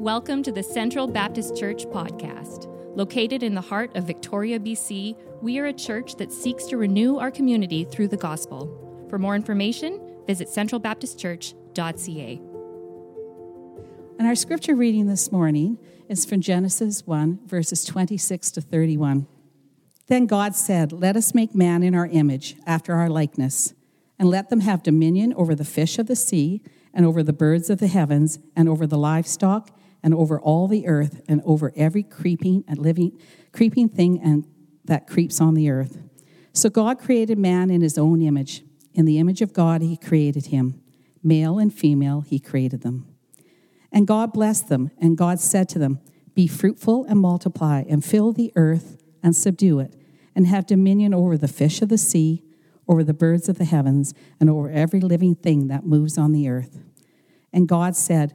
Welcome to the Central Baptist Church podcast. Located in the heart of Victoria, BC, we are a church that seeks to renew our community through the gospel. For more information, visit centralbaptistchurch.ca. And our scripture reading this morning is from Genesis 1, verses 26 to 31. Then God said, Let us make man in our image, after our likeness, and let them have dominion over the fish of the sea, and over the birds of the heavens, and over the livestock, and over all the earth, and over every creeping and living creeping thing and that creeps on the earth. So God created man in his own image. In the image of God he created him. Male and female he created them. And God blessed them, and God said to them, Be fruitful and multiply, and fill the earth and subdue it, and have dominion over the fish of the sea, over the birds of the heavens, and over every living thing that moves on the earth. And God said,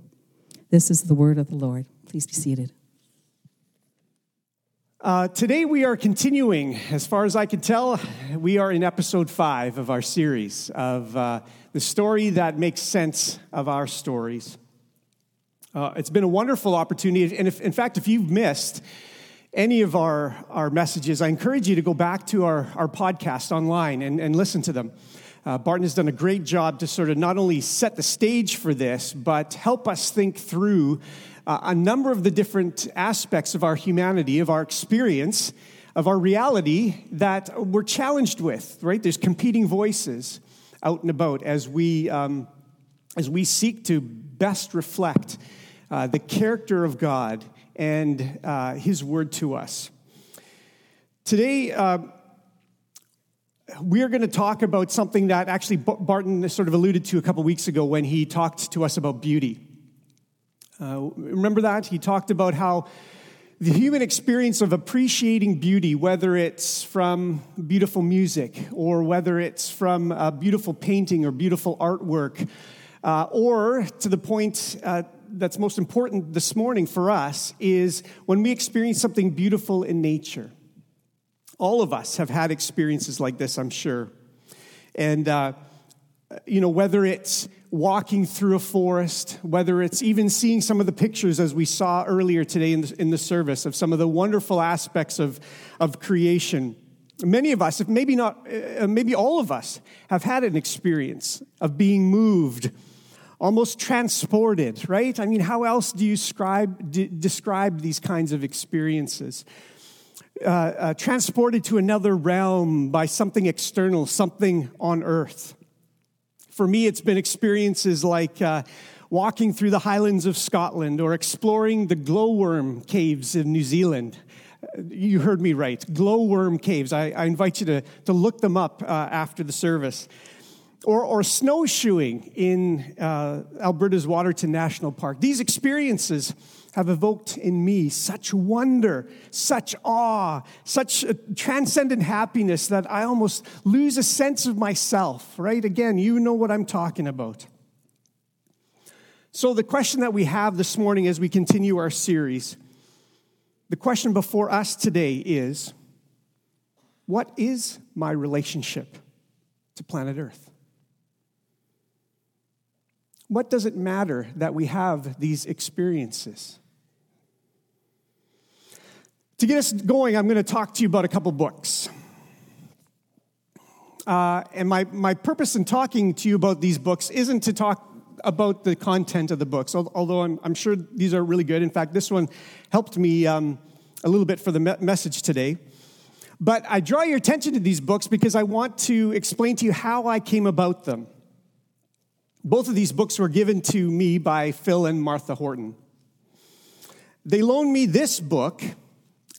This is the word of the Lord. Please be seated. Uh, today we are continuing, as far as I can tell, we are in episode five of our series of uh, the story that makes sense of our stories. Uh, it's been a wonderful opportunity, and if, in fact, if you've missed any of our, our messages, I encourage you to go back to our, our podcast online and, and listen to them. Uh, Barton has done a great job to sort of not only set the stage for this, but help us think through uh, a number of the different aspects of our humanity, of our experience, of our reality that we're challenged with, right? There's competing voices out and about as we, um, as we seek to best reflect uh, the character of God and uh, His word to us. Today, uh, we are going to talk about something that actually Barton sort of alluded to a couple weeks ago when he talked to us about beauty. Uh, remember that? He talked about how the human experience of appreciating beauty, whether it's from beautiful music or whether it's from a beautiful painting or beautiful artwork, uh, or to the point uh, that's most important this morning for us, is when we experience something beautiful in nature. All of us have had experiences like this, I'm sure. And, uh, you know, whether it's walking through a forest, whether it's even seeing some of the pictures as we saw earlier today in the, in the service of some of the wonderful aspects of, of creation. Many of us, if maybe not, uh, maybe all of us, have had an experience of being moved, almost transported, right? I mean, how else do you describe, d- describe these kinds of experiences? Uh, uh, transported to another realm by something external, something on earth. For me, it's been experiences like uh, walking through the highlands of Scotland or exploring the glowworm caves in New Zealand. You heard me right, glowworm caves. I, I invite you to, to look them up uh, after the service. Or, or snowshoeing in uh, Alberta's Waterton National Park. These experiences have evoked in me such wonder, such awe, such transcendent happiness that I almost lose a sense of myself, right? Again, you know what I'm talking about. So, the question that we have this morning as we continue our series, the question before us today is what is my relationship to planet Earth? What does it matter that we have these experiences? To get us going, I'm going to talk to you about a couple books. Uh, and my, my purpose in talking to you about these books isn't to talk about the content of the books, although I'm, I'm sure these are really good. In fact, this one helped me um, a little bit for the me- message today. But I draw your attention to these books because I want to explain to you how I came about them. Both of these books were given to me by Phil and Martha Horton. They loaned me this book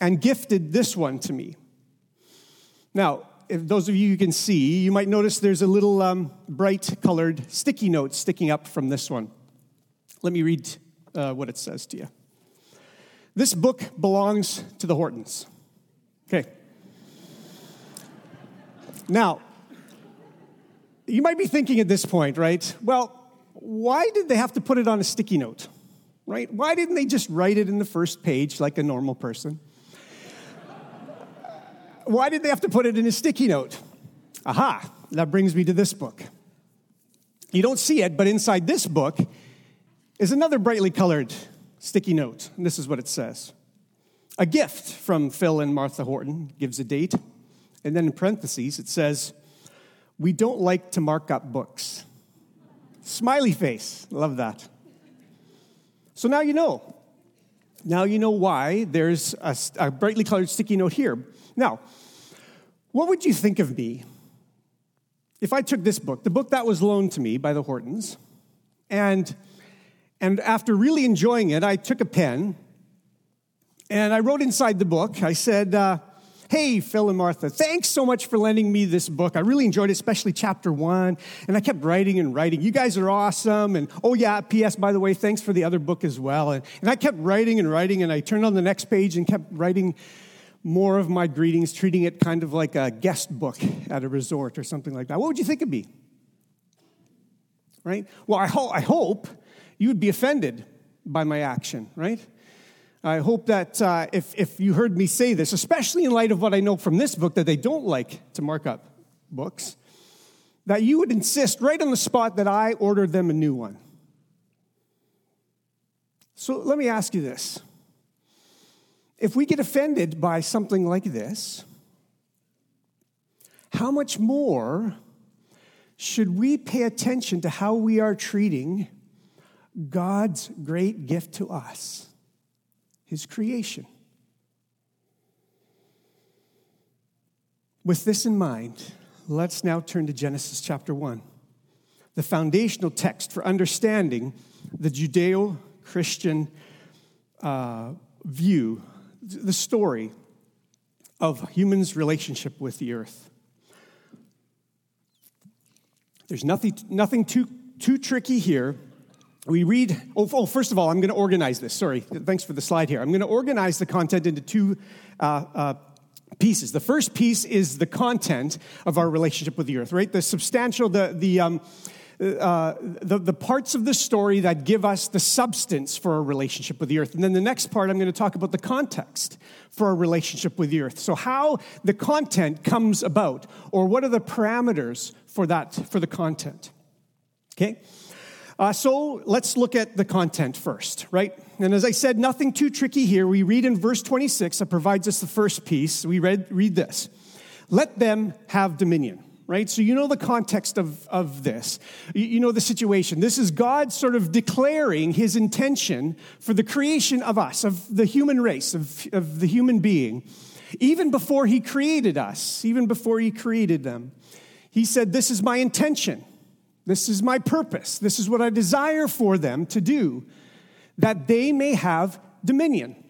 and gifted this one to me. Now, if those of you who can see, you might notice there's a little um, bright colored sticky note sticking up from this one. Let me read uh, what it says to you. This book belongs to the Hortons. Okay. Now, you might be thinking at this point, right? Well, why did they have to put it on a sticky note? Right? Why didn't they just write it in the first page like a normal person? Why did they have to put it in a sticky note? Aha, that brings me to this book. You don't see it, but inside this book is another brightly colored sticky note. And this is what it says A gift from Phil and Martha Horton gives a date. And then in parentheses, it says, We don't like to mark up books. Smiley face. Love that. So now you know. Now you know why there's a, a brightly colored sticky note here. Now, what would you think of me if I took this book, the book that was loaned to me by the Hortons, and, and after really enjoying it, I took a pen and I wrote inside the book, I said, uh, Hey, Phil and Martha, thanks so much for lending me this book. I really enjoyed it, especially chapter one. And I kept writing and writing. You guys are awesome. And oh, yeah, P.S., by the way, thanks for the other book as well. And, and I kept writing and writing. And I turned on the next page and kept writing more of my greetings, treating it kind of like a guest book at a resort or something like that. What would you think of me? Right? Well, I, ho- I hope you would be offended by my action, right? I hope that uh, if, if you heard me say this, especially in light of what I know from this book that they don't like to mark up books, that you would insist right on the spot that I order them a new one. So let me ask you this if we get offended by something like this, how much more should we pay attention to how we are treating God's great gift to us, His creation? With this in mind, let's now turn to Genesis chapter 1, the foundational text for understanding the Judeo Christian uh, view the story of humans' relationship with the earth. There's nothing, nothing too, too tricky here. We read, oh, oh first of all, I'm going to organize this. Sorry, thanks for the slide here. I'm going to organize the content into two uh, uh, pieces. The first piece is the content of our relationship with the earth, right? The substantial, the, the, um, uh, the, the parts of the story that give us the substance for our relationship with the earth. And then the next part, I'm going to talk about the context for our relationship with the earth. So, how the content comes about, or what are the parameters for that, for the content. Okay? Uh, so let's look at the content first, right? And as I said, nothing too tricky here. We read in verse 26 that provides us the first piece. We read, read this Let them have dominion right? So you know the context of, of this. You, you know the situation. This is God sort of declaring his intention for the creation of us, of the human race, of, of the human being, even before he created us, even before he created them. He said, This is my intention. This is my purpose. This is what I desire for them to do, that they may have dominion.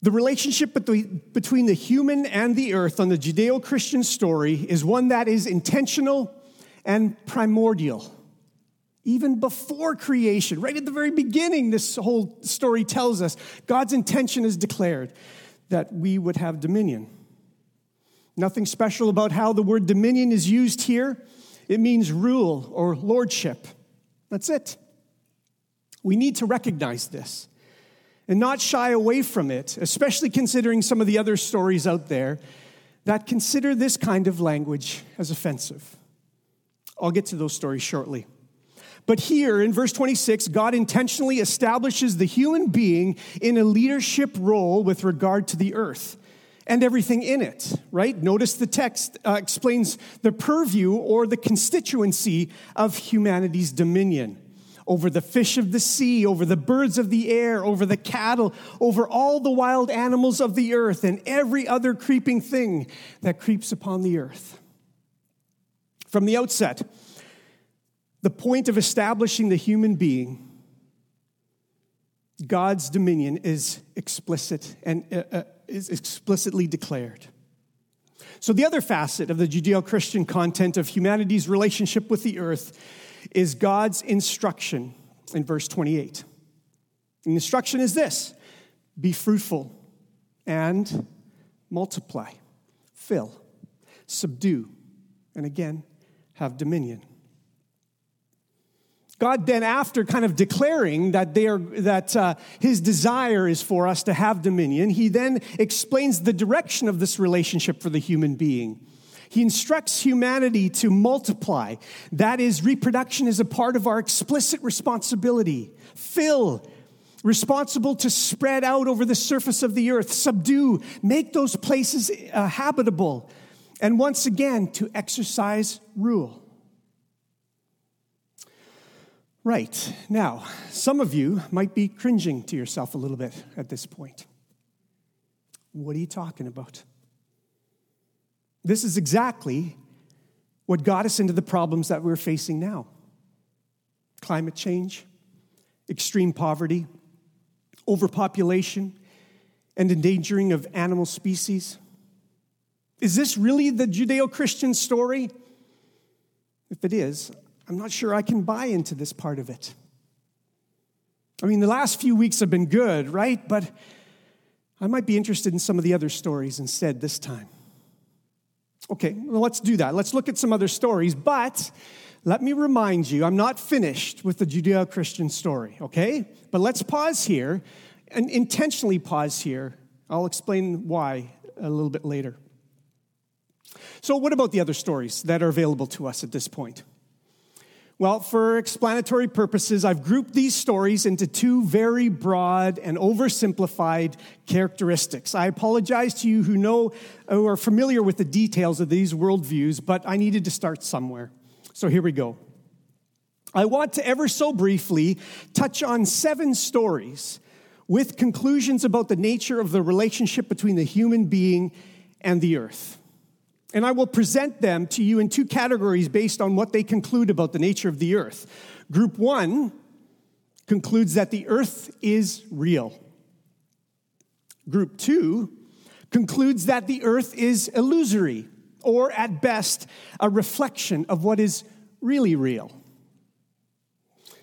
The relationship between the human and the earth on the Judeo Christian story is one that is intentional and primordial. Even before creation, right at the very beginning, this whole story tells us God's intention is declared that we would have dominion. Nothing special about how the word dominion is used here. It means rule or lordship. That's it. We need to recognize this and not shy away from it, especially considering some of the other stories out there that consider this kind of language as offensive. I'll get to those stories shortly. But here in verse 26, God intentionally establishes the human being in a leadership role with regard to the earth and everything in it, right? Notice the text uh, explains the purview or the constituency of humanity's dominion over the fish of the sea, over the birds of the air, over the cattle, over all the wild animals of the earth, and every other creeping thing that creeps upon the earth. From the outset, the point of establishing the human being, God's dominion is explicit and uh, uh, is explicitly declared. So, the other facet of the Judeo Christian content of humanity's relationship with the earth is God's instruction in verse 28. The instruction is this be fruitful and multiply, fill, subdue, and again, have dominion. God then, after kind of declaring that, they are, that uh, his desire is for us to have dominion, he then explains the direction of this relationship for the human being. He instructs humanity to multiply. That is, reproduction is a part of our explicit responsibility. Fill, responsible to spread out over the surface of the earth, subdue, make those places uh, habitable, and once again, to exercise rule. Right. Now, some of you might be cringing to yourself a little bit at this point. What are you talking about? This is exactly what got us into the problems that we're facing now climate change, extreme poverty, overpopulation, and endangering of animal species. Is this really the Judeo Christian story? If it is, I'm not sure I can buy into this part of it. I mean, the last few weeks have been good, right? But I might be interested in some of the other stories instead this time. Okay, well, let's do that. Let's look at some other stories, but let me remind you, I'm not finished with the Judeo Christian story, okay? But let's pause here and intentionally pause here. I'll explain why a little bit later. So, what about the other stories that are available to us at this point? Well, for explanatory purposes, I've grouped these stories into two very broad and oversimplified characteristics. I apologize to you who know or are familiar with the details of these worldviews, but I needed to start somewhere. So here we go. I want to ever so briefly touch on seven stories with conclusions about the nature of the relationship between the human being and the earth. And I will present them to you in two categories based on what they conclude about the nature of the earth. Group one concludes that the earth is real. Group two concludes that the earth is illusory, or at best, a reflection of what is really real.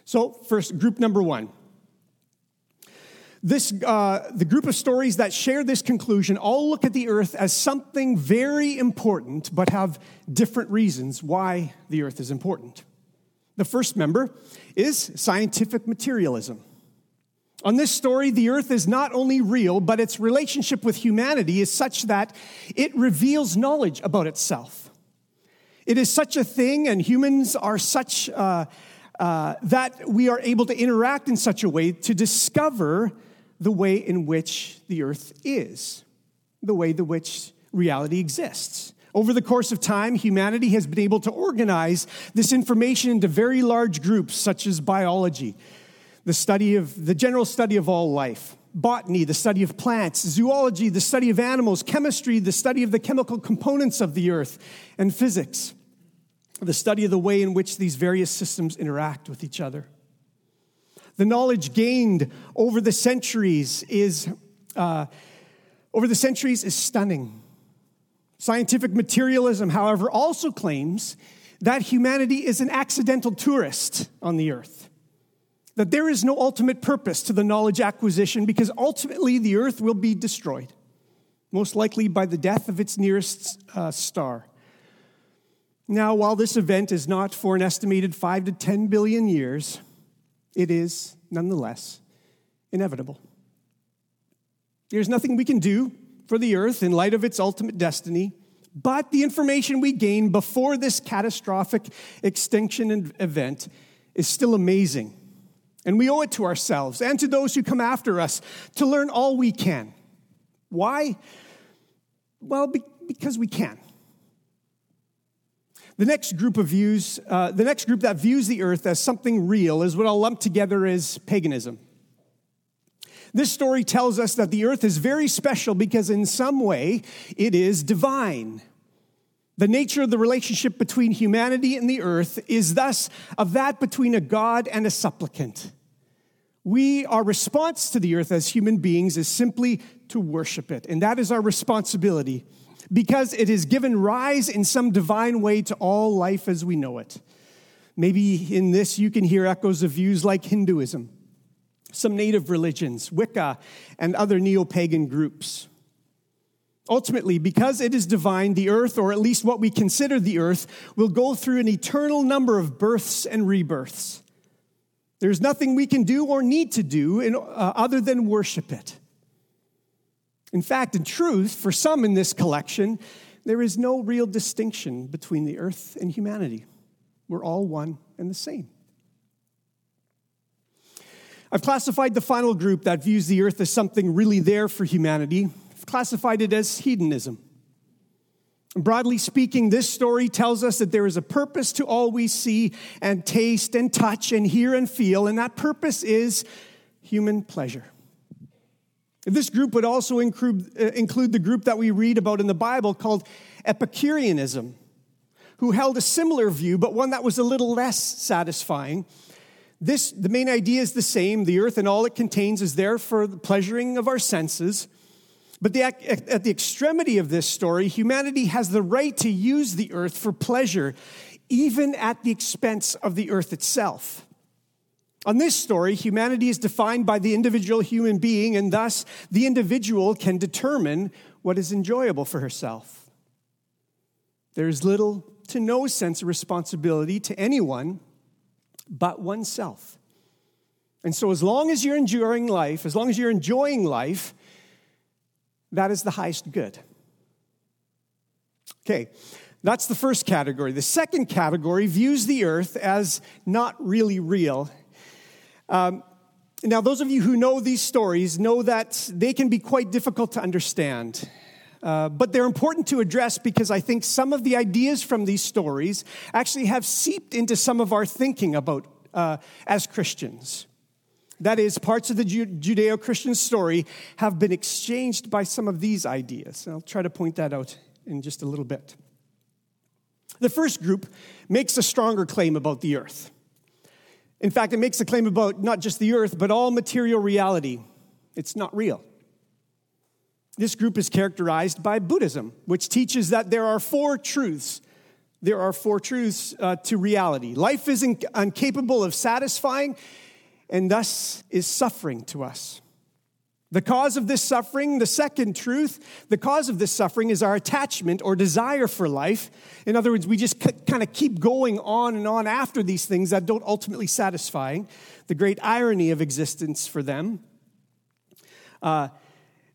So, first, group number one this, uh, the group of stories that share this conclusion all look at the earth as something very important, but have different reasons why the earth is important. The first member is scientific materialism. On this story, the earth is not only real, but its relationship with humanity is such that it reveals knowledge about itself. It is such a thing, and humans are such uh, uh, that we are able to interact in such a way to discover the way in which the earth is, the way in which reality exists. Over the course of time, humanity has been able to organize this information into very large groups, such as biology, the study of the general study of all life, botany, the study of plants, zoology, the study of animals, chemistry, the study of the chemical components of the earth, and physics, the study of the way in which these various systems interact with each other. The knowledge gained over the centuries is, uh, over the centuries is stunning. Scientific materialism, however, also claims that humanity is an accidental tourist on the earth. That there is no ultimate purpose to the knowledge acquisition because ultimately the earth will be destroyed, most likely by the death of its nearest uh, star. Now, while this event is not for an estimated five to 10 billion years, it is, nonetheless, inevitable. There's nothing we can do for the earth in light of its ultimate destiny, but the information we gain before this catastrophic extinction event is still amazing. And we owe it to ourselves and to those who come after us to learn all we can. Why? Well, because we can. The next group of views, uh, the next group that views the earth as something real is what I'll lump together as paganism. This story tells us that the earth is very special because, in some way, it is divine. The nature of the relationship between humanity and the earth is thus of that between a God and a supplicant. We, our response to the earth as human beings is simply to worship it, and that is our responsibility because it has given rise in some divine way to all life as we know it. Maybe in this you can hear echoes of views like Hinduism. some native religions, Wicca, and other neo pagan groups. Ultimately, because it is divine, the earth, or at least what we consider the earth, will go through an eternal number of births and rebirths. There's nothing we can do or need to do in, uh, other than worship it. In fact, in truth, for some in this collection, there is no real distinction between the earth and humanity. We're all one and the same. I've classified the final group that views the earth as something really there for humanity I've classified it as hedonism. Broadly speaking, this story tells us that there is a purpose to all we see and taste and touch and hear and feel, and that purpose is human pleasure. This group would also include, uh, include the group that we read about in the Bible called Epicureanism, who held a similar view, but one that was a little less satisfying. This, the main idea is the same the earth and all it contains is there for the pleasuring of our senses. But the, at the extremity of this story, humanity has the right to use the earth for pleasure, even at the expense of the earth itself. On this story, humanity is defined by the individual human being, and thus the individual can determine what is enjoyable for herself. There is little to no sense of responsibility to anyone but oneself. And so, as long as you're enjoying life, as long as you're enjoying life, that is the highest good. Okay, that's the first category. The second category views the earth as not really real. Um, now, those of you who know these stories know that they can be quite difficult to understand. Uh, but they're important to address because I think some of the ideas from these stories actually have seeped into some of our thinking about uh, as Christians. That is, parts of the Judeo Christian story have been exchanged by some of these ideas. And I'll try to point that out in just a little bit. The first group makes a stronger claim about the earth. In fact, it makes a claim about not just the earth, but all material reality. It's not real. This group is characterized by Buddhism, which teaches that there are four truths. There are four truths uh, to reality. Life is inc- incapable of satisfying and thus is suffering to us. The cause of this suffering, the second truth, the cause of this suffering is our attachment or desire for life. In other words, we just kind of keep going on and on after these things that don't ultimately satisfy. The great irony of existence for them. Uh,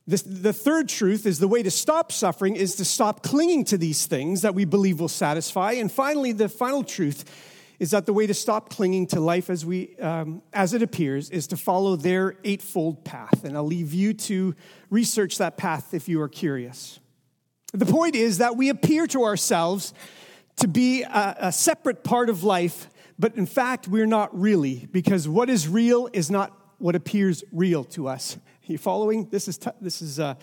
this, the third truth is the way to stop suffering is to stop clinging to these things that we believe will satisfy. And finally, the final truth is that the way to stop clinging to life as, we, um, as it appears is to follow their eightfold path. And I'll leave you to research that path if you are curious. The point is that we appear to ourselves to be a, a separate part of life, but in fact, we're not really, because what is real is not what appears real to us. Are you following? This is, t- this is uh,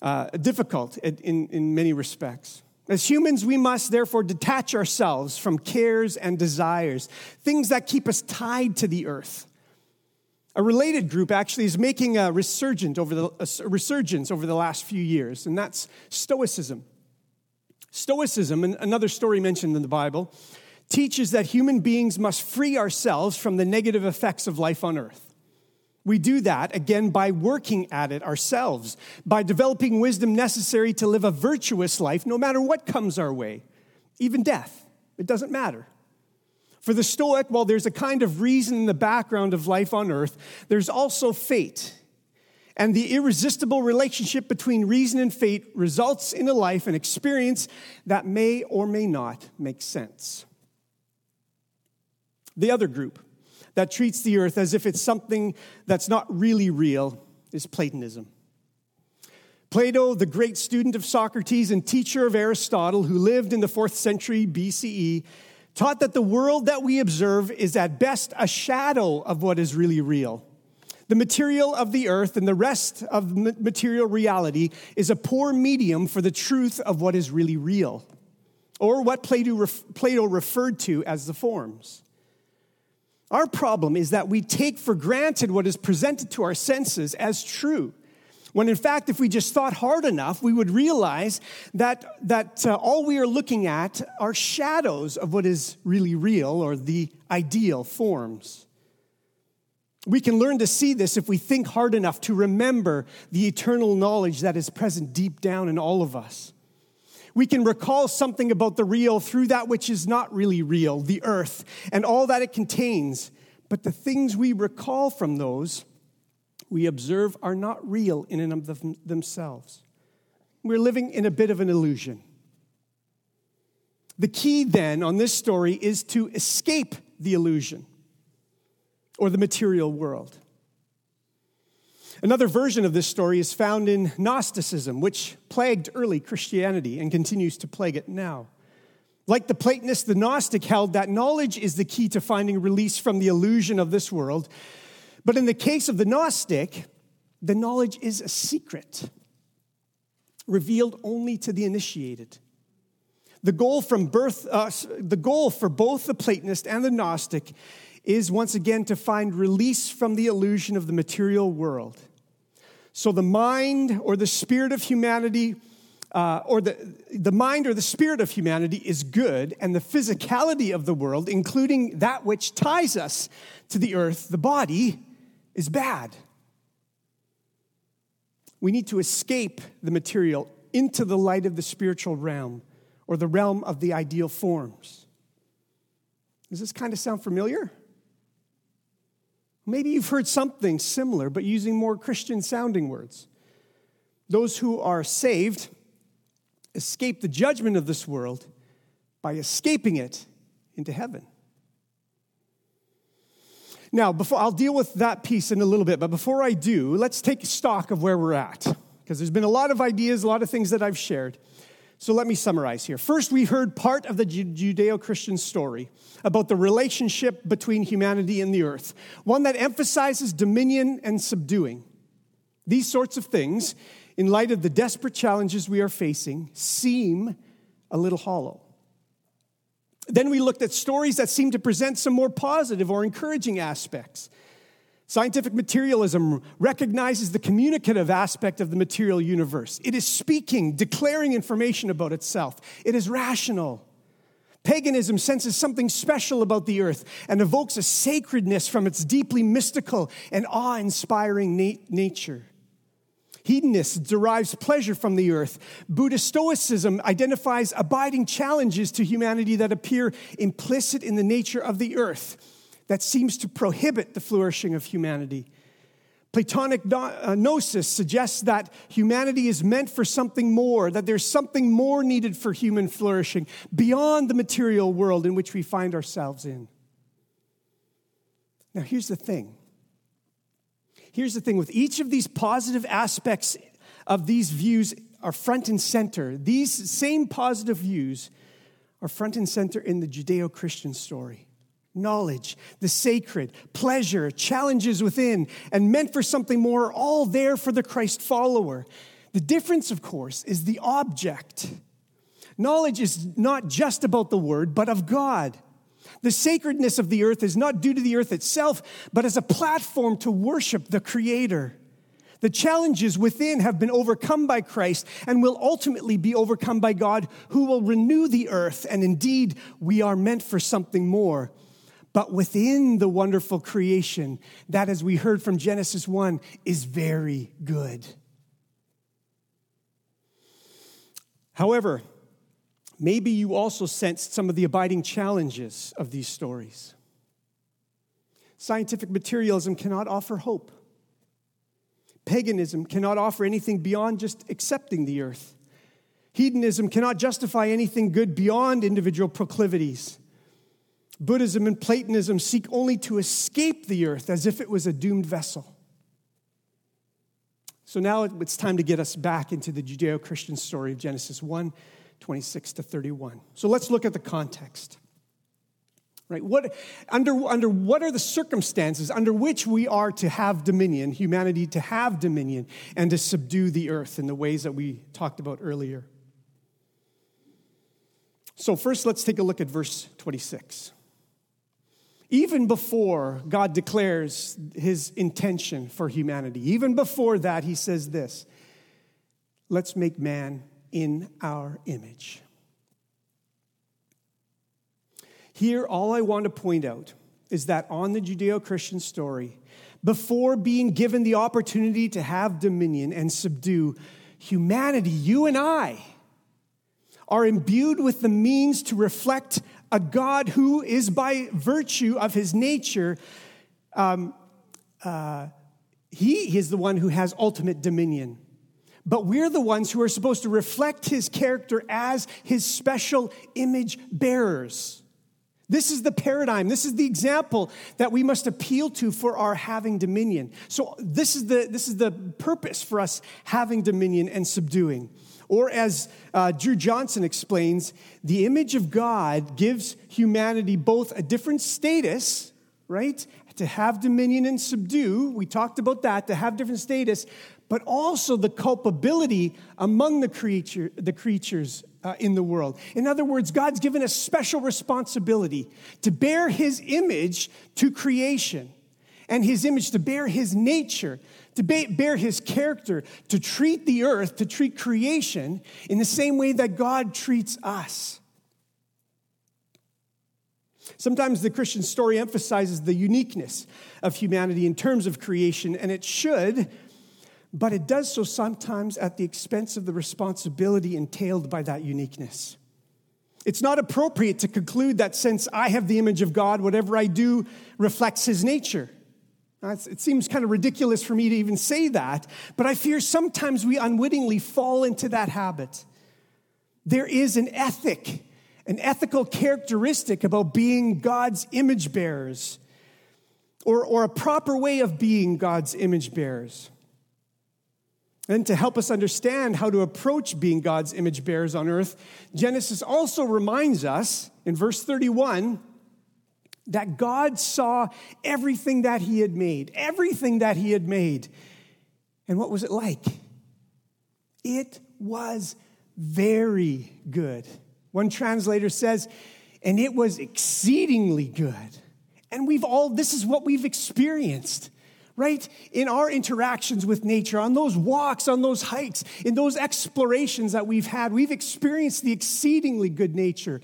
uh, difficult in, in many respects. As humans, we must therefore detach ourselves from cares and desires, things that keep us tied to the earth. A related group actually is making a resurgence over the, resurgence over the last few years, and that's Stoicism. Stoicism, another story mentioned in the Bible, teaches that human beings must free ourselves from the negative effects of life on earth. We do that, again, by working at it ourselves, by developing wisdom necessary to live a virtuous life no matter what comes our way, even death. It doesn't matter. For the Stoic, while there's a kind of reason in the background of life on earth, there's also fate. And the irresistible relationship between reason and fate results in a life and experience that may or may not make sense. The other group, that treats the earth as if it's something that's not really real is Platonism. Plato, the great student of Socrates and teacher of Aristotle, who lived in the fourth century BCE, taught that the world that we observe is at best a shadow of what is really real. The material of the earth and the rest of material reality is a poor medium for the truth of what is really real, or what Plato, Plato referred to as the forms. Our problem is that we take for granted what is presented to our senses as true. When in fact, if we just thought hard enough, we would realize that, that uh, all we are looking at are shadows of what is really real or the ideal forms. We can learn to see this if we think hard enough to remember the eternal knowledge that is present deep down in all of us. We can recall something about the real through that which is not really real, the earth, and all that it contains. But the things we recall from those we observe are not real in and of themselves. We're living in a bit of an illusion. The key then on this story is to escape the illusion or the material world. Another version of this story is found in Gnosticism, which plagued early Christianity and continues to plague it now. Like the Platonist, the Gnostic held that knowledge is the key to finding release from the illusion of this world. But in the case of the Gnostic, the knowledge is a secret, revealed only to the initiated. The goal, from birth, uh, the goal for both the Platonist and the Gnostic is once again to find release from the illusion of the material world. So the mind or the spirit of humanity, uh, or the, the mind or the spirit of humanity is good, and the physicality of the world, including that which ties us to the earth, the body, is bad. We need to escape the material into the light of the spiritual realm or the realm of the ideal forms. Does this kind of sound familiar? Maybe you've heard something similar, but using more Christian sounding words. Those who are saved escape the judgment of this world by escaping it into heaven. Now, before I'll deal with that piece in a little bit, but before I do, let's take stock of where we're at. Because there's been a lot of ideas, a lot of things that I've shared. So let me summarize here. First, we heard part of the Judeo Christian story about the relationship between humanity and the earth, one that emphasizes dominion and subduing. These sorts of things, in light of the desperate challenges we are facing, seem a little hollow. Then we looked at stories that seem to present some more positive or encouraging aspects. Scientific materialism recognizes the communicative aspect of the material universe. It is speaking, declaring information about itself. It is rational. Paganism senses something special about the earth and evokes a sacredness from its deeply mystical and awe inspiring na- nature. Hedonist derives pleasure from the earth. Buddhist Stoicism identifies abiding challenges to humanity that appear implicit in the nature of the earth that seems to prohibit the flourishing of humanity. Platonic uh, gnosis suggests that humanity is meant for something more, that there's something more needed for human flourishing beyond the material world in which we find ourselves in. Now, here's the thing. Here's the thing with each of these positive aspects of these views are front and center. These same positive views are front and center in the Judeo Christian story knowledge, the sacred, pleasure, challenges within, and meant for something more are all there for the Christ follower. The difference, of course, is the object. Knowledge is not just about the word, but of God. The sacredness of the earth is not due to the earth itself, but as a platform to worship the Creator. The challenges within have been overcome by Christ and will ultimately be overcome by God, who will renew the earth. And indeed, we are meant for something more but within the wonderful creation that, as we heard from Genesis 1, is very good. However, maybe you also sensed some of the abiding challenges of these stories. Scientific materialism cannot offer hope. Paganism cannot offer anything beyond just accepting the earth. Hedonism cannot justify anything good beyond individual proclivities. Buddhism and Platonism seek only to escape the earth as if it was a doomed vessel. So now it's time to get us back into the Judeo Christian story of Genesis 1 26 to 31. So let's look at the context. Right? What, under, under what are the circumstances under which we are to have dominion, humanity to have dominion, and to subdue the earth in the ways that we talked about earlier? So, first, let's take a look at verse 26. Even before God declares his intention for humanity, even before that, he says this let's make man in our image. Here, all I want to point out is that on the Judeo Christian story, before being given the opportunity to have dominion and subdue humanity, you and I are imbued with the means to reflect a God who is, by virtue of his nature, um, uh, he is the one who has ultimate dominion. But we're the ones who are supposed to reflect his character as his special image bearers. This is the paradigm. This is the example that we must appeal to for our having dominion. So, this is the, this is the purpose for us having dominion and subduing. Or, as uh, Dru Johnson explains, the image of God gives humanity both a different status, right? To have dominion and subdue. We talked about that, to have different status, but also the culpability among the, creature, the creatures uh, in the world. In other words, God's given a special responsibility to bear his image to creation and his image to bear his nature, to bear his character, to treat the earth, to treat creation in the same way that God treats us. Sometimes the Christian story emphasizes the uniqueness of humanity in terms of creation, and it should but it does so sometimes at the expense of the responsibility entailed by that uniqueness. It's not appropriate to conclude that since I have the image of God, whatever I do reflects his nature. It seems kind of ridiculous for me to even say that, but I fear sometimes we unwittingly fall into that habit. There is an ethic, an ethical characteristic about being God's image bearers, or, or a proper way of being God's image bearers. And to help us understand how to approach being God's image bearers on earth, Genesis also reminds us in verse 31 that God saw everything that He had made, everything that He had made. And what was it like? It was very good. One translator says, and it was exceedingly good. And we've all, this is what we've experienced right? In our interactions with nature, on those walks, on those hikes, in those explorations that we've had, we've experienced the exceedingly good nature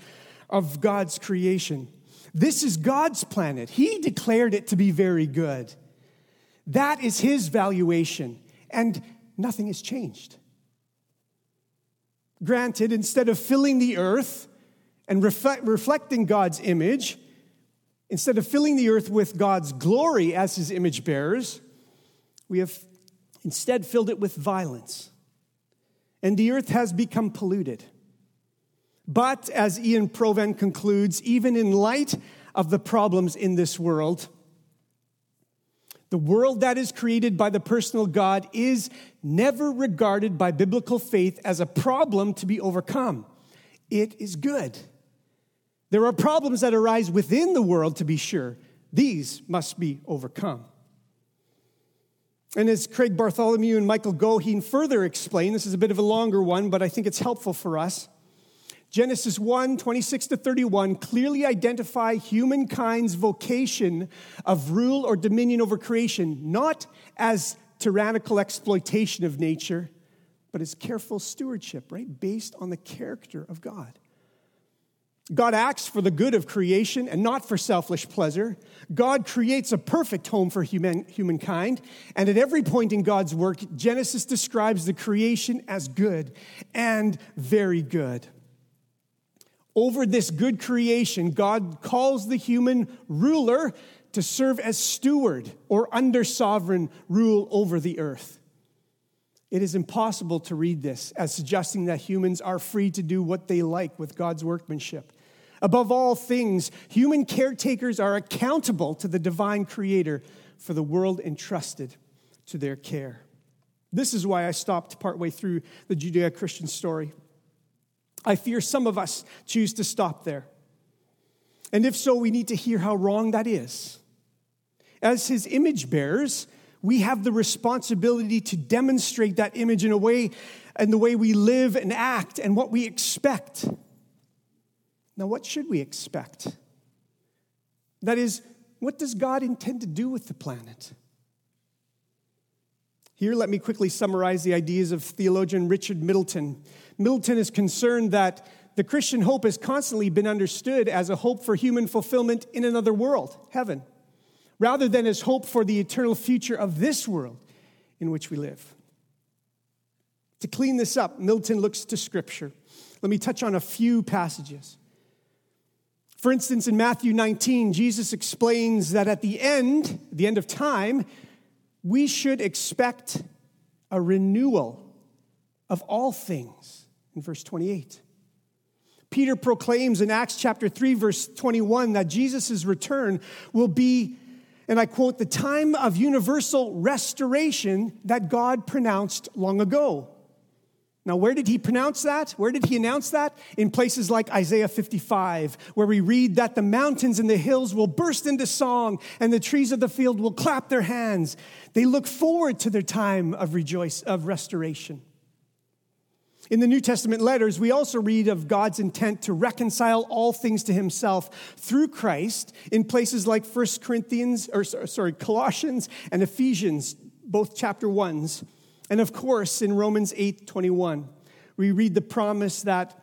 of God's creation. This is God's planet. He declared it to be very good. That is His valuation, and nothing has changed. Granted, instead of filling the earth and reflect, reflecting God's image, Instead of filling the earth with God's glory as his image bearers, we have instead filled it with violence. And the earth has become polluted. But as Ian Provan concludes, even in light of the problems in this world, the world that is created by the personal God is never regarded by biblical faith as a problem to be overcome. It is good. There are problems that arise within the world, to be sure. These must be overcome. And as Craig Bartholomew and Michael Goheen further explain, this is a bit of a longer one, but I think it's helpful for us. Genesis 1 26 to 31 clearly identify humankind's vocation of rule or dominion over creation, not as tyrannical exploitation of nature, but as careful stewardship, right? Based on the character of God. God acts for the good of creation and not for selfish pleasure. God creates a perfect home for human, humankind. And at every point in God's work, Genesis describes the creation as good and very good. Over this good creation, God calls the human ruler to serve as steward or under sovereign rule over the earth. It is impossible to read this as suggesting that humans are free to do what they like with God's workmanship. Above all things, human caretakers are accountable to the divine creator for the world entrusted to their care. This is why I stopped partway through the Judeo Christian story. I fear some of us choose to stop there. And if so, we need to hear how wrong that is. As his image bearers, we have the responsibility to demonstrate that image in a way, and the way we live and act and what we expect. Now, what should we expect? That is, what does God intend to do with the planet? Here, let me quickly summarize the ideas of theologian Richard Middleton. Middleton is concerned that the Christian hope has constantly been understood as a hope for human fulfillment in another world, heaven, rather than as hope for the eternal future of this world in which we live. To clean this up, Middleton looks to Scripture. Let me touch on a few passages. For instance, in Matthew 19, Jesus explains that at the end, the end of time, we should expect a renewal of all things in verse 28. Peter proclaims in Acts chapter 3, verse 21, that Jesus' return will be, and I quote, the time of universal restoration that God pronounced long ago. Now, where did he pronounce that? Where did he announce that? In places like Isaiah 55, where we read that the mountains and the hills will burst into song and the trees of the field will clap their hands. They look forward to their time of rejoice, of restoration. In the New Testament letters, we also read of God's intent to reconcile all things to himself through Christ in places like 1 Corinthians, or sorry, Colossians and Ephesians, both chapter ones. And of course, in Romans 8 21, we read the promise that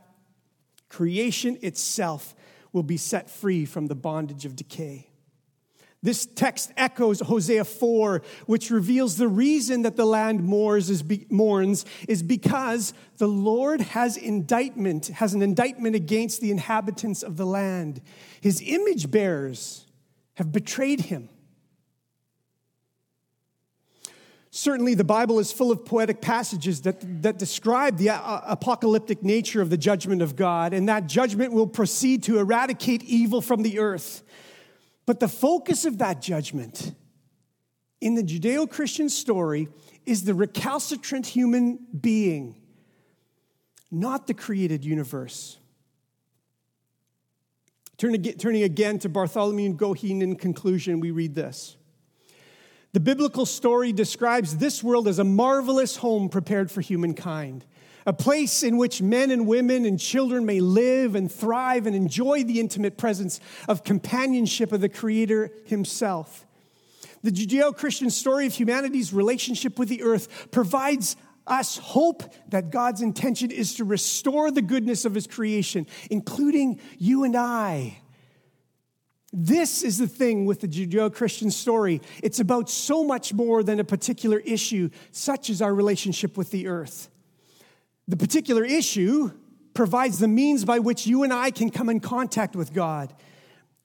creation itself will be set free from the bondage of decay. This text echoes Hosea 4, which reveals the reason that the land mourns is, be, mourns is because the Lord has indictment, has an indictment against the inhabitants of the land. His image bearers have betrayed him. Certainly, the Bible is full of poetic passages that, that describe the uh, apocalyptic nature of the judgment of God, and that judgment will proceed to eradicate evil from the earth. But the focus of that judgment in the Judeo Christian story is the recalcitrant human being, not the created universe. Turning again to Bartholomew and Goheen in conclusion, we read this. The biblical story describes this world as a marvelous home prepared for humankind a place in which men and women and children may live and thrive and enjoy the intimate presence of companionship of the Creator Himself. The Judeo Christian story of humanity's relationship with the earth provides us hope that God's intention is to restore the goodness of His creation, including you and I. This is the thing with the Judeo Christian story. It's about so much more than a particular issue, such as our relationship with the earth. The particular issue provides the means by which you and I can come in contact with God.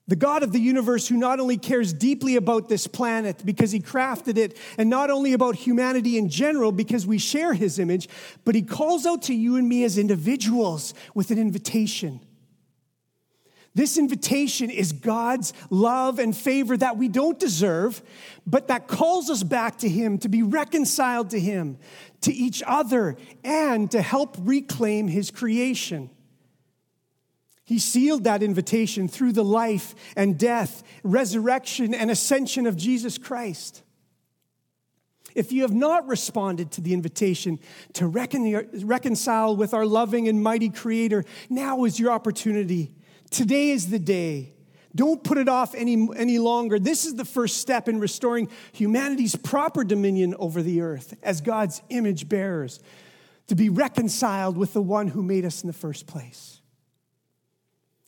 The God of the universe, who not only cares deeply about this planet because he crafted it, and not only about humanity in general because we share his image, but he calls out to you and me as individuals with an invitation. This invitation is God's love and favor that we don't deserve, but that calls us back to Him, to be reconciled to Him, to each other, and to help reclaim His creation. He sealed that invitation through the life and death, resurrection, and ascension of Jesus Christ. If you have not responded to the invitation to reconcile with our loving and mighty Creator, now is your opportunity Today is the day. Don't put it off any, any longer. This is the first step in restoring humanity's proper dominion over the earth as God's image bearers, to be reconciled with the one who made us in the first place.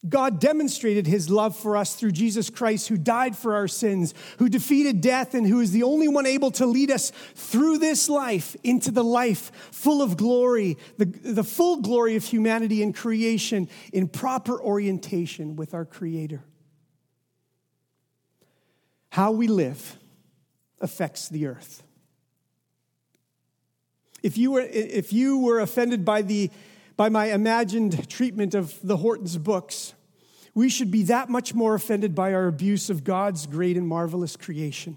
God demonstrated his love for us through Jesus Christ, who died for our sins, who defeated death, and who is the only one able to lead us through this life into the life full of glory, the, the full glory of humanity and creation in proper orientation with our Creator. How we live affects the earth. If you were, if you were offended by the by my imagined treatment of the Hortons books, we should be that much more offended by our abuse of God's great and marvelous creation.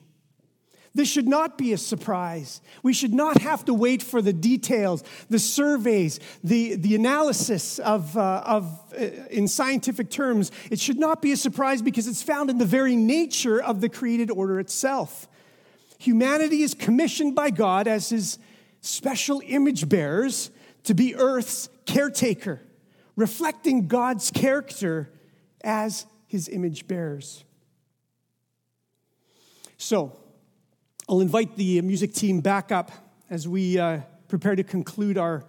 This should not be a surprise. We should not have to wait for the details, the surveys, the, the analysis of, uh, of uh, in scientific terms. It should not be a surprise because it's found in the very nature of the created order itself. Humanity is commissioned by God as his special image bearers to be Earth's caretaker, reflecting God's character as his image bearers. So, I'll invite the music team back up as we uh, prepare to conclude our,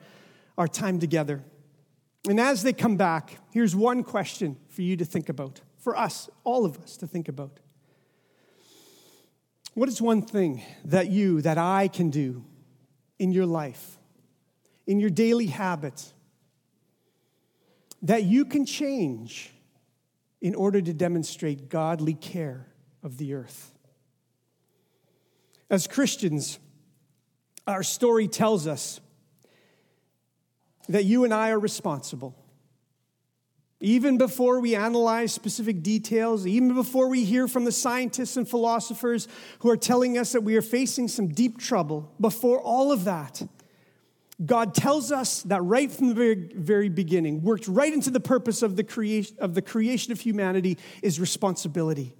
our time together. And as they come back, here's one question for you to think about, for us, all of us to think about. What is one thing that you, that I can do in your life, in your daily habits, that you can change in order to demonstrate godly care of the earth? As Christians, our story tells us that you and I are responsible. Even before we analyze specific details, even before we hear from the scientists and philosophers who are telling us that we are facing some deep trouble, before all of that, God tells us that right from the very, very beginning, worked right into the purpose of the, creation, of the creation of humanity, is responsibility.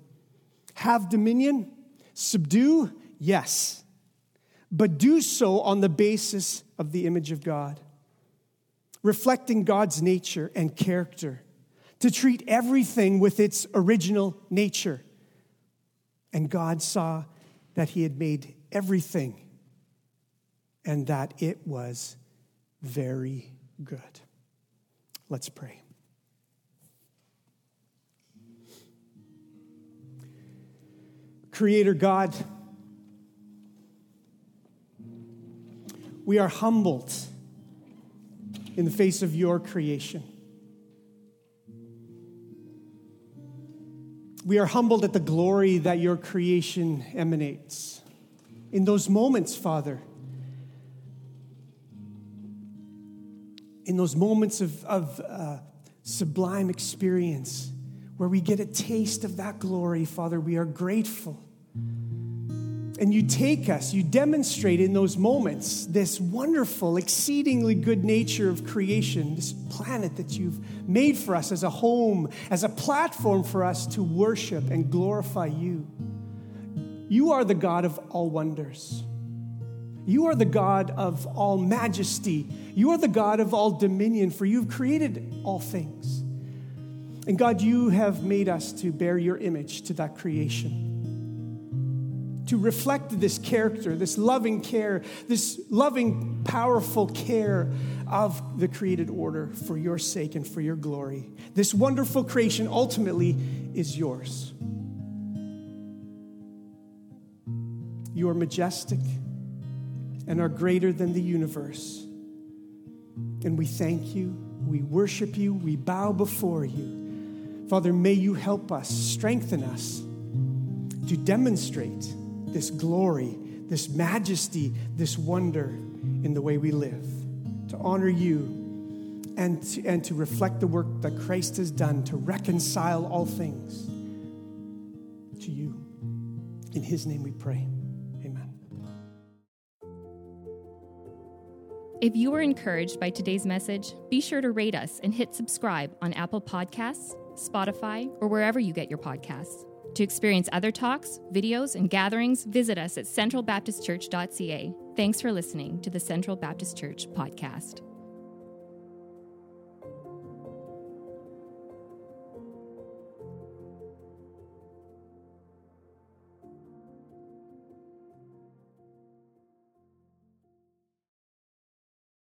Have dominion, subdue, yes, but do so on the basis of the image of God reflecting God's nature and character, to treat everything with its original nature. And God saw that He had made everything and that it was very good. Let's pray. Creator God, we are humbled in the face of your creation. We are humbled at the glory that your creation emanates. In those moments, Father, in those moments of, of uh, sublime experience where we get a taste of that glory, Father, we are grateful. And you take us, you demonstrate in those moments this wonderful, exceedingly good nature of creation, this planet that you've made for us as a home, as a platform for us to worship and glorify you. You are the God of all wonders. You are the God of all majesty. You are the God of all dominion, for you've created all things. And God, you have made us to bear your image to that creation to reflect this character, this loving care, this loving, powerful care of the created order for your sake and for your glory. This wonderful creation ultimately is yours. You are majestic and are greater than the universe. And we thank you, we worship you, we bow before you. Father, may you help us, strengthen us to demonstrate this glory, this majesty, this wonder in the way we live, to honor you and to, and to reflect the work that Christ has done to reconcile all things to you. In his name we pray. If you were encouraged by today's message, be sure to rate us and hit subscribe on Apple Podcasts, Spotify, or wherever you get your podcasts. To experience other talks, videos, and gatherings, visit us at centralbaptistchurch.ca. Thanks for listening to the Central Baptist Church podcast.